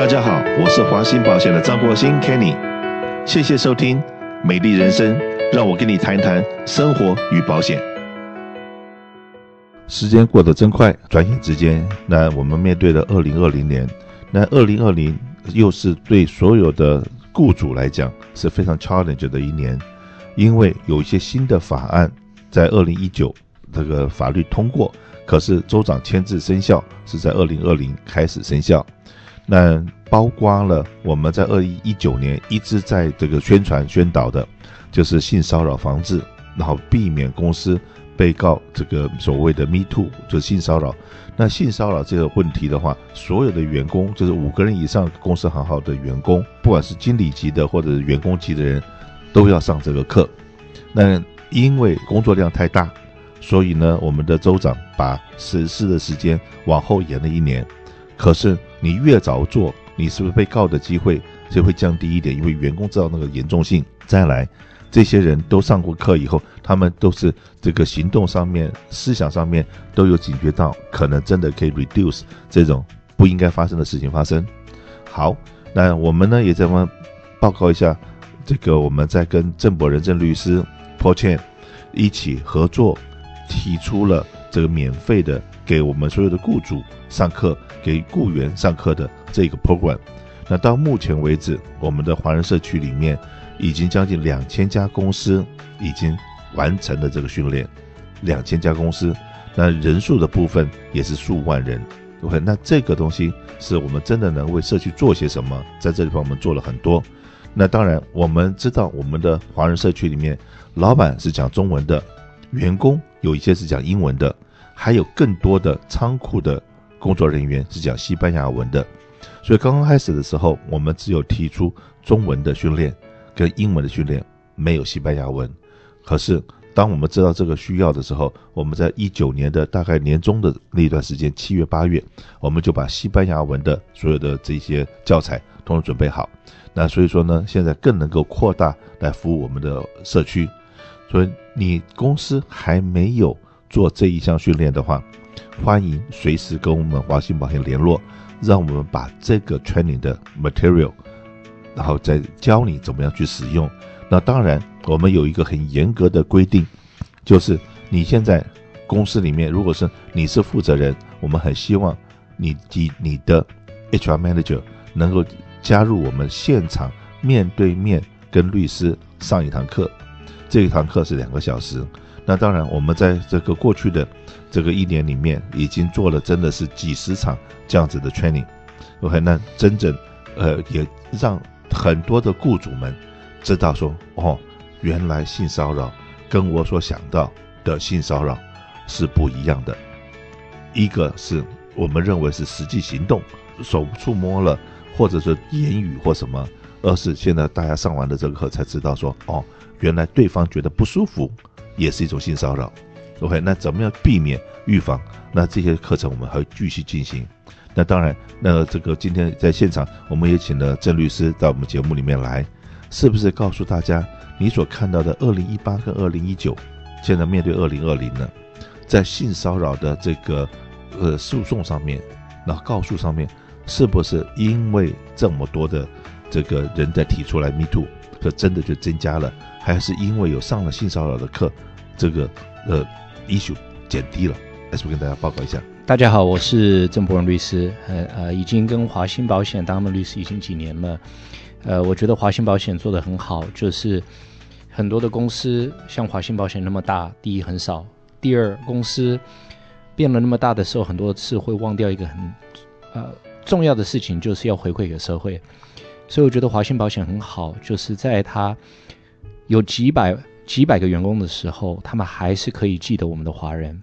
大家好，我是华兴保险的张国兴 Kenny，谢谢收听《美丽人生》，让我跟你谈谈生活与保险。时间过得真快，转眼之间，那我们面对了二零二零年，那二零二零又是对所有的雇主来讲是非常 challenge 的一年，因为有一些新的法案在二零一九这个法律通过，可是州长签字生效是在二零二零开始生效。那包括了我们在二零一九年一直在这个宣传宣导的，就是性骚扰防治，然后避免公司被告这个所谓的 Me Too，就是性骚扰。那性骚扰这个问题的话，所有的员工，就是五个人以上公司行号的员工，不管是经理级的或者是员工级的人，都要上这个课。那因为工作量太大，所以呢，我们的州长把实施的时间往后延了一年。可是你越早做，你是不是被告的机会就会降低一点？因为员工知道那个严重性。再来，这些人都上过课以后，他们都是这个行动上面、思想上面都有警觉到，可能真的可以 reduce 这种不应该发生的事情发生。好，那我们呢也在帮报告一下，这个我们在跟郑博仁郑律师 Paul Chen 一起合作，提出了这个免费的。给我们所有的雇主上课，给雇员上课的这个 program，那到目前为止，我们的华人社区里面已经将近两千家公司已经完成了这个训练，两千家公司，那人数的部分也是数万人。OK，那这个东西是我们真的能为社区做些什么？在这里边我们做了很多。那当然，我们知道我们的华人社区里面，老板是讲中文的，员工有一些是讲英文的。还有更多的仓库的工作人员是讲西班牙文的，所以刚刚开始的时候，我们只有提出中文的训练跟英文的训练，没有西班牙文。可是当我们知道这个需要的时候，我们在一九年的大概年中的那一段时间，七月八月，我们就把西班牙文的所有的这些教材都准备好。那所以说呢，现在更能够扩大来服务我们的社区。所以你公司还没有。做这一项训练的话，欢迎随时跟我们华信保险联络，让我们把这个 training 的 material，然后再教你怎么样去使用。那当然，我们有一个很严格的规定，就是你现在公司里面，如果是你是负责人，我们很希望你及你的 HR manager 能够加入我们现场面对面跟律师上一堂课，这一堂课是两个小时。那当然，我们在这个过去的这个一年里面，已经做了真的是几十场这样子的 training。OK，那真正呃也让很多的雇主们知道说，哦，原来性骚扰跟我所想到的性骚扰是不一样的。一个是我们认为是实际行动，手触摸了，或者是言语或什么，而是现在大家上完了这个课才知道说，哦，原来对方觉得不舒服。也是一种性骚扰，OK？那怎么样避免预防？那这些课程我们还会继续进行。那当然，那这个今天在现场，我们也请了郑律师到我们节目里面来，是不是告诉大家你所看到的二零一八跟二零一九，现在面对二零二零呢，在性骚扰的这个呃诉讼上面，那告诉上面，是不是因为这么多的这个人在提出来 Me Too，这真的就增加了，还是因为有上了性骚扰的课？这个呃，issue 减低了，还是不跟大家报告一下？大家好，我是郑博仁律师，呃呃，已经跟华兴保险当了律师已经几年了，呃，我觉得华兴保险做得很好，就是很多的公司像华兴保险那么大，第一很少，第二公司变了那么大的时候，很多次会忘掉一个很呃重要的事情，就是要回馈给社会，所以我觉得华兴保险很好，就是在它有几百。几百个员工的时候，他们还是可以记得我们的华人。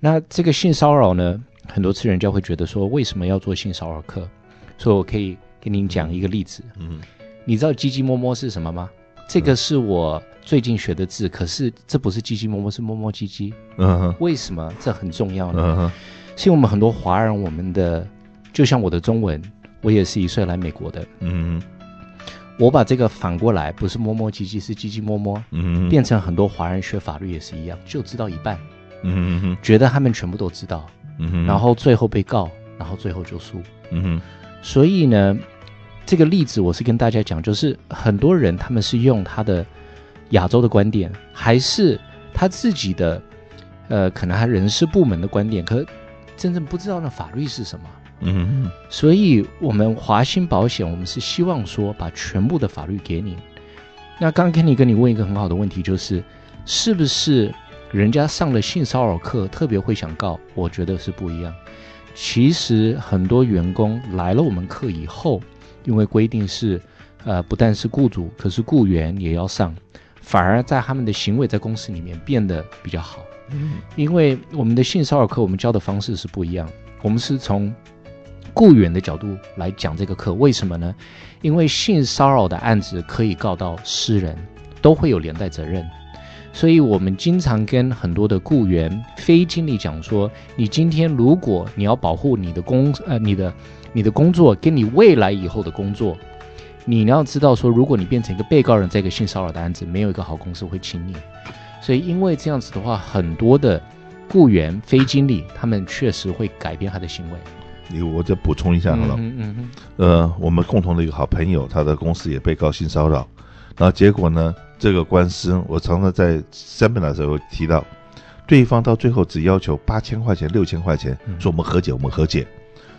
那这个性骚扰呢，很多次人家会觉得说，为什么要做性骚扰课？所以我可以给您讲一个例子。嗯，你知道“鸡鸡摸摸”是什么吗？这个是我最近学的字，可是这不是“鸡鸡摸摸”，是“摸摸鸡鸡”。嗯哼。为什么这很重要呢？嗯哼。是因为我们很多华人，我们的就像我的中文，我也是一岁来美国的。嗯哼。我把这个反过来，不是摸摸唧唧，是唧唧摸摸，嗯，变成很多华人学法律也是一样，就知道一半，嗯哼，觉得他们全部都知道，嗯哼，然后最后被告，然后最后就输，嗯哼，所以呢，这个例子我是跟大家讲，就是很多人他们是用他的亚洲的观点，还是他自己的，呃，可能他人事部门的观点，可真正不知道那法律是什么。嗯，所以我们华兴保险，我们是希望说把全部的法律给你。那刚刚 Kenny 跟你问一个很好的问题，就是是不是人家上了性骚扰课特别会想告？我觉得是不一样。其实很多员工来了我们课以后，因为规定是，呃，不但是雇主，可是雇员也要上，反而在他们的行为在公司里面变得比较好。嗯，因为我们的性骚扰课我们教的方式是不一样，我们是从雇员的角度来讲这个课，为什么呢？因为性骚扰的案子可以告到私人，都会有连带责任。所以我们经常跟很多的雇员、非经理讲说：你今天如果你要保护你的工呃你的你的工作跟你未来以后的工作，你要知道说，如果你变成一个被告人，这个性骚扰的案子，没有一个好公司会请你。所以因为这样子的话，很多的雇员、非经理他们确实会改变他的行为。你我再补充一下好了，嗯嗯嗯，呃，我们共同的一个好朋友，他的公司也被告性骚扰，然后结果呢？这个官司，我常常在 seminar 的时候提到，对方到最后只要求八千块钱、六千块钱，说我们和解，我们和解。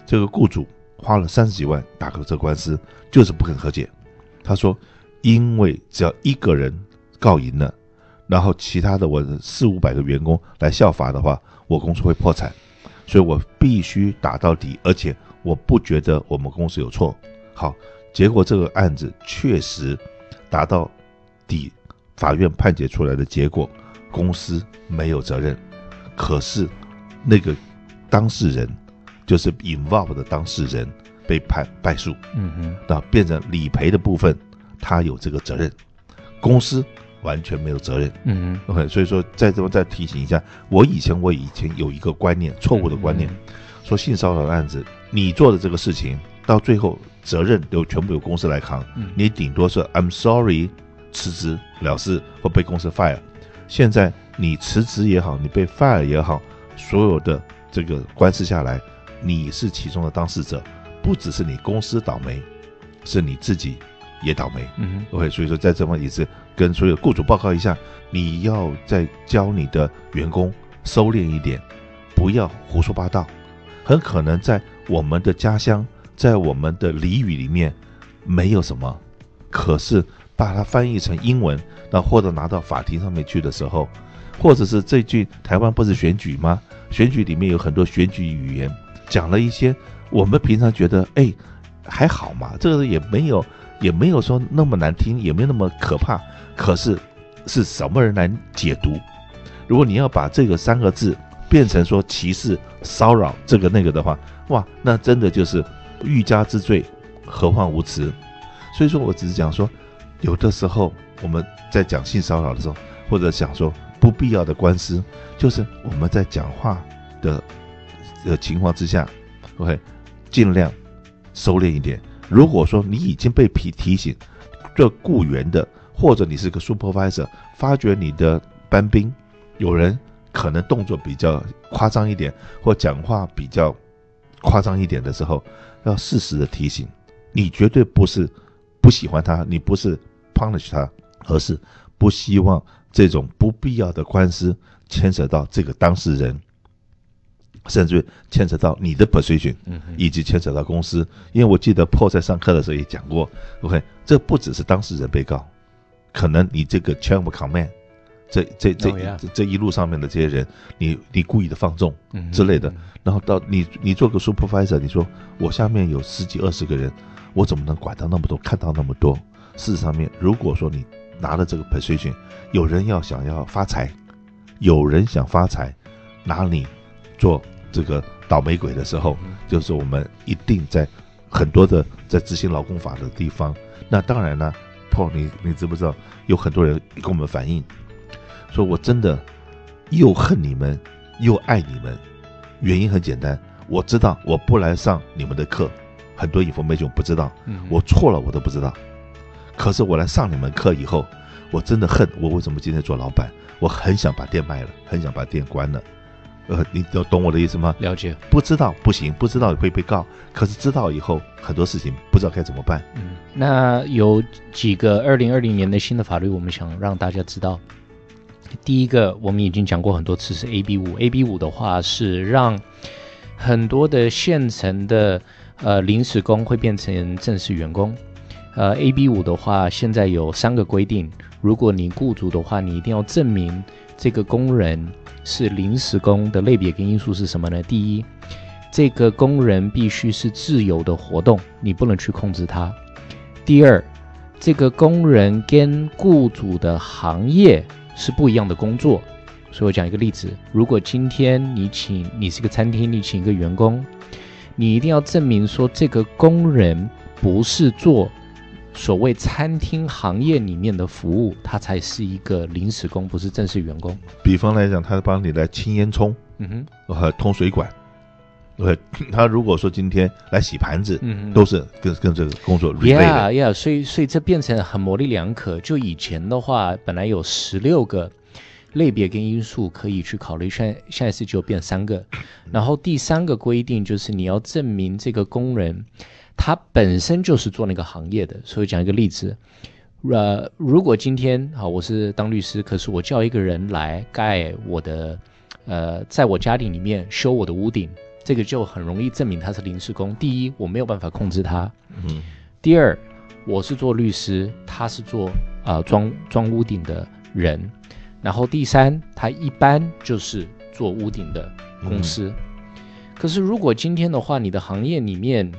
这个雇主花了三十几万打个这个官司，就是不肯和解。他说，因为只要一个人告赢了，然后其他的我四五百个员工来效法的话，我公司会破产，所以我必须打到底，而且我不觉得我们公司有错。好，结果这个案子确实达到。底法院判决出来的结果，公司没有责任，可是那个当事人就是 involved 的当事人被判败诉，嗯哼，那变成理赔的部分他有这个责任，公司完全没有责任，嗯。哼，OK，所以说在这边再提醒一下，我以前我以前有一个观念，错误的观念，说性骚扰的案子，你做的这个事情到最后责任都全部由公司来扛，你顶多是 I'm sorry。辞职了事或被公司 fire，现在你辞职也好，你被 fire 也好，所有的这个官司下来，你是其中的当事者，不只是你公司倒霉，是你自己也倒霉。嗯，OK，所以说在这方面也是跟所有雇主报告一下，你要再教你的员工收敛一点，不要胡说八道。很可能在我们的家乡，在我们的俚语里面没有什么，可是。把它翻译成英文，那或者拿到法庭上面去的时候，或者是这句台湾不是选举吗？选举里面有很多选举语言，讲了一些我们平常觉得哎还好嘛，这个也没有也没有说那么难听，也没有那么可怕。可是是什么人来解读？如果你要把这个三个字变成说歧视、骚扰这个那个的话，哇，那真的就是欲加之罪，何患无辞？所以说我只是讲说。有的时候我们在讲性骚扰的时候，或者想说不必要的官司，就是我们在讲话的的情况之下，OK，尽量收敛一点。如果说你已经被提提醒，这雇员的，或者你是个 supervisor，发觉你的班兵有人可能动作比较夸张一点，或讲话比较夸张一点的时候，要适时的提醒。你绝对不是不喜欢他，你不是。punish 他，而是不希望这种不必要的官司牵扯到这个当事人，甚至牵扯到你的 position，以及牵扯到公司。因为我记得 Paul 在上课的时候也讲过，OK，这不只是当事人被告，可能你这个 chain of command，这这这、oh. 这一路上面的这些人，你你故意的放纵之类的，然后到你你做个 supervisor，你说我下面有十几二十个人，我怎么能管到那么多，看到那么多？事实上面，如果说你拿了这个 position，有人要想要发财，有人想发财，拿你做这个倒霉鬼的时候，就是我们一定在很多的在执行劳工法的地方。那当然呢，Paul，你你知不知道有很多人跟我们反映，说我真的又恨你们又爱你们，原因很简单，我知道我不来上你们的课，很多 information 不知道，我错了我都不知道。可是我来上你们课以后，我真的恨我为什么今天做老板？我很想把店卖了，很想把店关了。呃，你懂懂我的意思吗？了解。不知道不行，不知道会被告。可是知道以后，很多事情不知道该怎么办。嗯，那有几个二零二零年的新的法律，我们想让大家知道。第一个，我们已经讲过很多次，是 AB 五。AB 五的话是让很多的现成的呃临时工会变成正式员工。呃，AB 五的话，现在有三个规定，如果你雇主的话，你一定要证明这个工人。是临时工的类别跟因素是什么呢？第一，这个工人必须是自由的活动，你不能去控制他。第二，这个工人跟雇主的行业是不一样的工作。所以我讲一个例子：如果今天你请你是个餐厅，你请一个员工，你一定要证明说这个工人不是做。所谓餐厅行业里面的服务，他才是一个临时工，不是正式员工。比方来讲，他帮你来清烟囱，嗯哼，和通水管。对，他如果说今天来洗盘子，嗯哼，都是跟跟这个工作 relate 的。Yeah, yeah，所以所以这变成很模棱两可。就以前的话，本来有十六个类别跟因素可以去考虑，现在现在是只有变三个。然后第三个规定就是你要证明这个工人。他本身就是做那个行业的，所以讲一个例子，呃，如果今天啊，我是当律师，可是我叫一个人来盖我的，呃，在我家里里面修我的屋顶，这个就很容易证明他是临时工。第一，我没有办法控制他；嗯，第二，我是做律师，他是做啊装装屋顶的人；然后第三，他一般就是做屋顶的公司。嗯、可是如果今天的话，你的行业里面，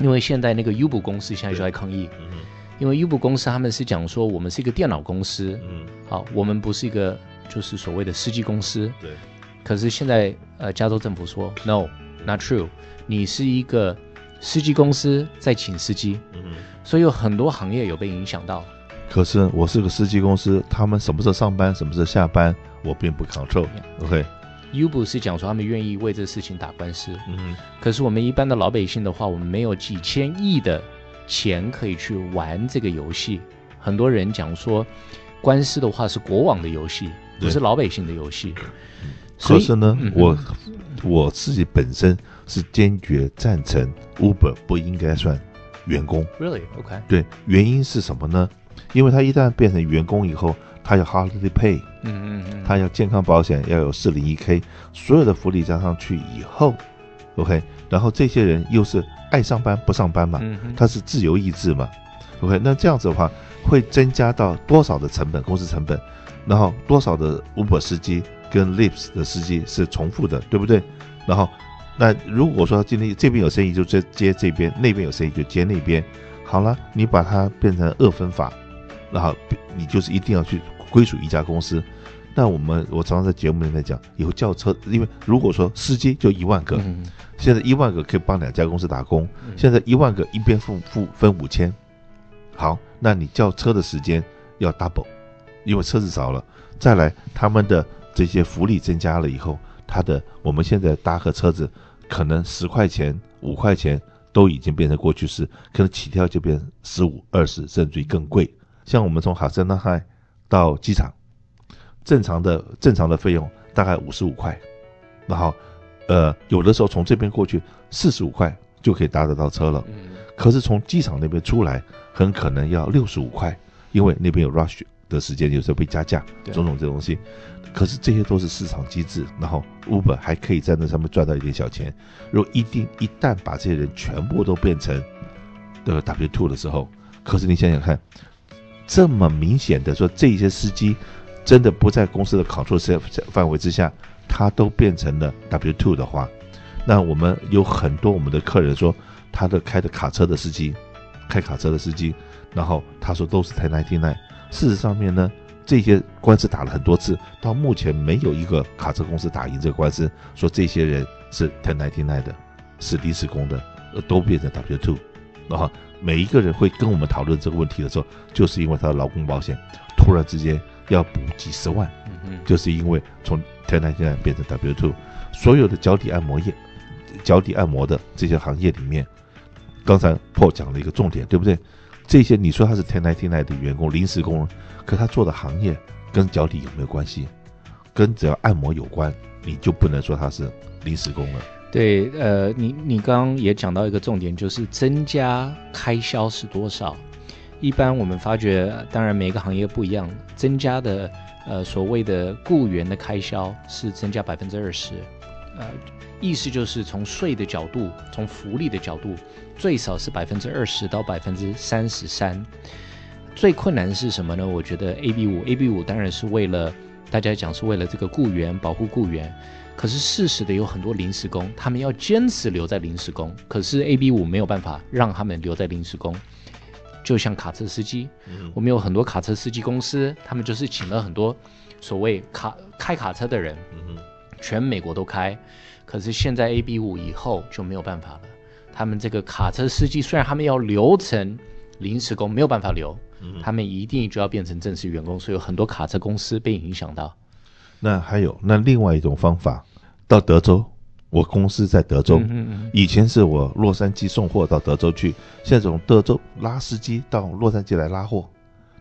因为现在那个 Uber 公司现在就在抗议，嗯、因为 Uber 公司他们是讲说我们是一个电脑公司，嗯，好，我们不是一个就是所谓的司机公司，对。可是现在呃，加州政府说 No，not true，你是一个司机公司在请司机，嗯，所以有很多行业有被影响到。可是我是个司机公司，他们什么时候上班，什么时候下班，我并不 control，OK。Uber 是讲说他们愿意为这事情打官司，嗯，可是我们一般的老百姓的话，我们没有几千亿的钱可以去玩这个游戏。很多人讲说，官司的话是国王的游戏，不是老百姓的游戏。可是呢，嗯、我我自己本身是坚决赞成 Uber 不应该算员工。Really? OK。对，原因是什么呢？因为他一旦变成员工以后。他有 holiday pay，嗯嗯嗯，他要健康保险要有四零一 k，所有的福利加上去以后，OK，然后这些人又是爱上班不上班嘛，他是自由意志嘛，OK，那这样子的话会增加到多少的成本，公司成本，然后多少的 Uber 司机跟 Lyft 的司机是重复的，对不对？然后那如果说今天这边有生意就接接这边，那边有生意就接那边，好了，你把它变成二分法，然后你就是一定要去。归属一家公司，那我们我常常在节目里面讲，以后叫车，因为如果说司机就一万个，现在一万个可以帮两家公司打工，现在一万个一边付付分五千，好，那你叫车的时间要 double，因为车子少了，再来他们的这些福利增加了以后，他的我们现在搭个车子可能十块钱五块钱都已经变成过去式，可能起跳就变十五二十甚至于更贵，像我们从哈森纳海。到机场，正常的正常的费用大概五十五块，然后，呃，有的时候从这边过去四十五块就可以搭得到车了。可是从机场那边出来，很可能要六十五块，因为那边有 rush 的时间，有时候被加价，种种这东西。可是这些都是市场机制，然后 Uber 还可以在那上面赚到一点小钱。如果一定一旦把这些人全部都变成的 W two 的时候，可是你想想看。这么明显的说，这些司机真的不在公司的 control 范围之下，他都变成了 W two 的话，那我们有很多我们的客人说，他的开的卡车的司机，开卡车的司机，然后他说都是 Ten ninety nine，。事实上面呢，这些官司打了很多次，到目前没有一个卡车公司打赢这个官司，说这些人是 Ten ninety nine 的，是临时工的，都变成 W2，然后。每一个人会跟我们讨论这个问题的时候，就是因为他的劳工保险突然之间要补几十万，嗯就是因为从1099变成 W two，所有的脚底按摩业、脚底按摩的这些行业里面，刚才 Paul 讲了一个重点，对不对？这些你说他是 Ten n i n e 的员工、临时工，可他做的行业跟脚底有没有关系？跟只要按摩有关，你就不能说他是临时工了。对，呃，你你刚刚也讲到一个重点，就是增加开销是多少？一般我们发觉，当然每个行业不一样，增加的呃所谓的雇员的开销是增加百分之二十，呃，意思就是从税的角度，从福利的角度，最少是百分之二十到百分之三十三。最困难的是什么呢？我觉得 AB 五，AB 五当然是为了大家讲是为了这个雇员保护雇员。可是事实的有很多临时工，他们要坚持留在临时工，可是 AB 五没有办法让他们留在临时工。就像卡车司机，嗯、我们有很多卡车司机公司，他们就是请了很多所谓卡开卡车的人，嗯、全美国都开。可是现在 AB 五以后就没有办法了，他们这个卡车司机虽然他们要留成临时工，没有办法留，嗯、他们一定就要变成正式员工，所以有很多卡车公司被影响到。那还有那另外一种方法，到德州，我公司在德州，嗯嗯，以前是我洛杉矶送货到德州去，现在从德州拉司机到洛杉矶来拉货。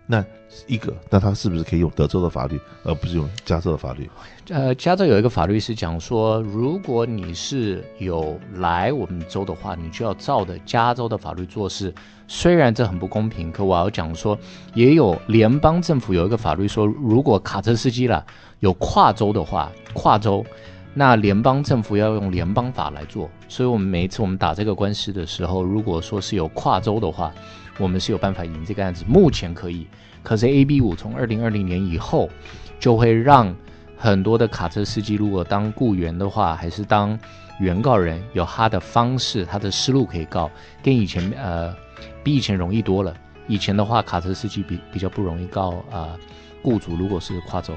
那一个，那他是不是可以用德州的法律，而不是用加州的法律？呃，加州有一个法律是讲说，如果你是有来我们州的话，你就要照着加州的法律做事。虽然这很不公平，可我要讲说，也有联邦政府有一个法律说，如果卡车司机啦有跨州的话，跨州，那联邦政府要用联邦法来做。所以我们每一次我们打这个官司的时候，如果说是有跨州的话，我们是有办法赢这个案子，目前可以。可是 AB 五从二零二零年以后，就会让很多的卡车司机，如果当雇员的话，还是当原告人，有他的方式、他的思路可以告，跟以前呃比以前容易多了。以前的话，卡车司机比比较不容易告啊、呃、雇主，如果是跨州。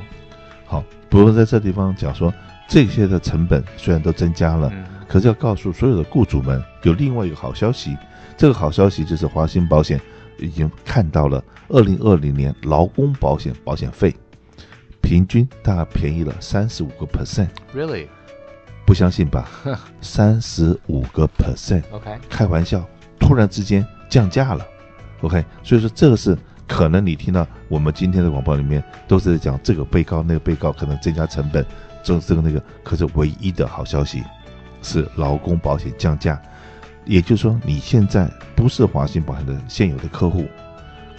好，不过在这地方讲说，这些的成本虽然都增加了，嗯、可是要告诉所有的雇主们，有另外一个好消息。这个好消息就是华兴保险已经看到了，二零二零年劳工保险保险费平均大概便宜了三十五个 percent。Really？不相信吧？三十五个 percent。OK。开玩笑，突然之间降价了。OK。所以说这个是可能你听到我们今天的广播里面都是在讲这个被告那个被告可能增加成本，这这个那个，可是唯一的好消息是劳工保险降价。也就是说，你现在不是华兴保险的现有的客户，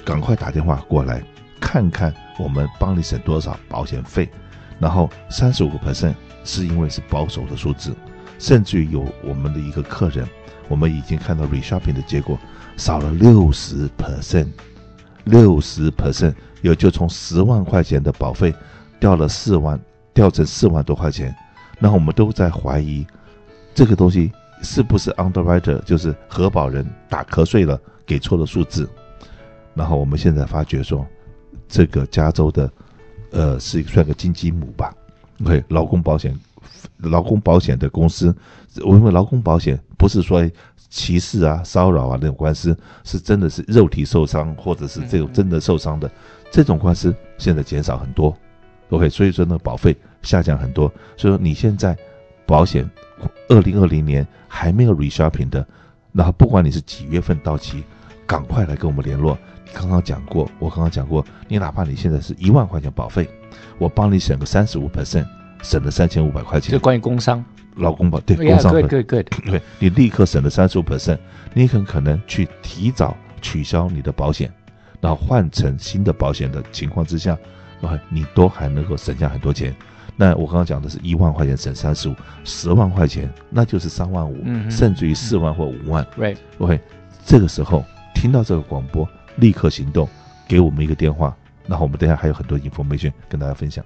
赶快打电话过来，看看我们帮你省多少保险费。然后三十五个 percent 是因为是保守的数字，甚至于有我们的一个客人，我们已经看到 reshopping 的结果少了六十 percent，六十 percent 也就从十万块钱的保费掉了四万，掉成四万多块钱。然后我们都在怀疑这个东西。是不是 underwriter 就是核保人打瞌睡了，给错了数字？然后我们现在发觉说，这个加州的，呃，是算个金鸡母吧？OK，劳工保险，劳工保险的公司，我认为劳工保险不是说歧视啊、骚扰啊那种官司，是真的是肉体受伤或者是这种真的受伤的这种官司，现在减少很多。OK，所以说呢，保费下降很多。所以说你现在保险。二零二零年还没有 reshopping 的，然后不管你是几月份到期，赶快来跟我们联络。你刚刚讲过，我刚刚讲过，你哪怕你现在是一万块钱保费，我帮你省个三十五 percent，省了三千五百块钱。这关于工伤、劳工保对工伤对对对对，你立刻省了三十五 percent，你很可能去提早取消你的保险，然后换成新的保险的情况之下，你都还能够省下很多钱。那我刚刚讲的是一万块钱省三十五，十万块钱那就是三万五，嗯，甚至于四万或五万。对，OK，这个时候听到这个广播，立刻行动，给我们一个电话，然后我们等下还有很多 information 跟大家分享。